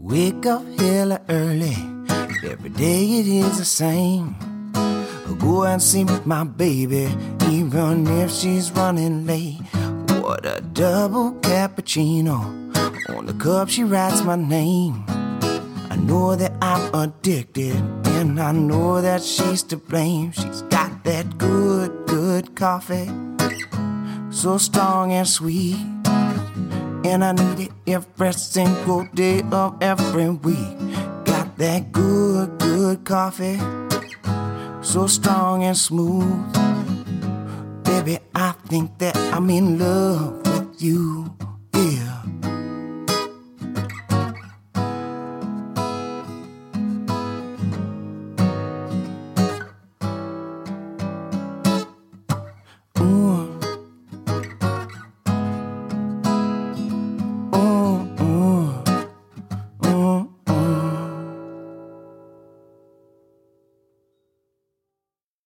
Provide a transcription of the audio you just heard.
Wake up hella early, every day it is the same. I Go and see my baby, even if she's running late. What a double cappuccino. On the cup, she writes my name. I know that I'm addicted, and I know that she's to blame. She's got that good, good coffee, so strong and sweet. And I need it every single day of every week. Got that good, good coffee, so strong and smooth. Baby, I think that I'm in love with you.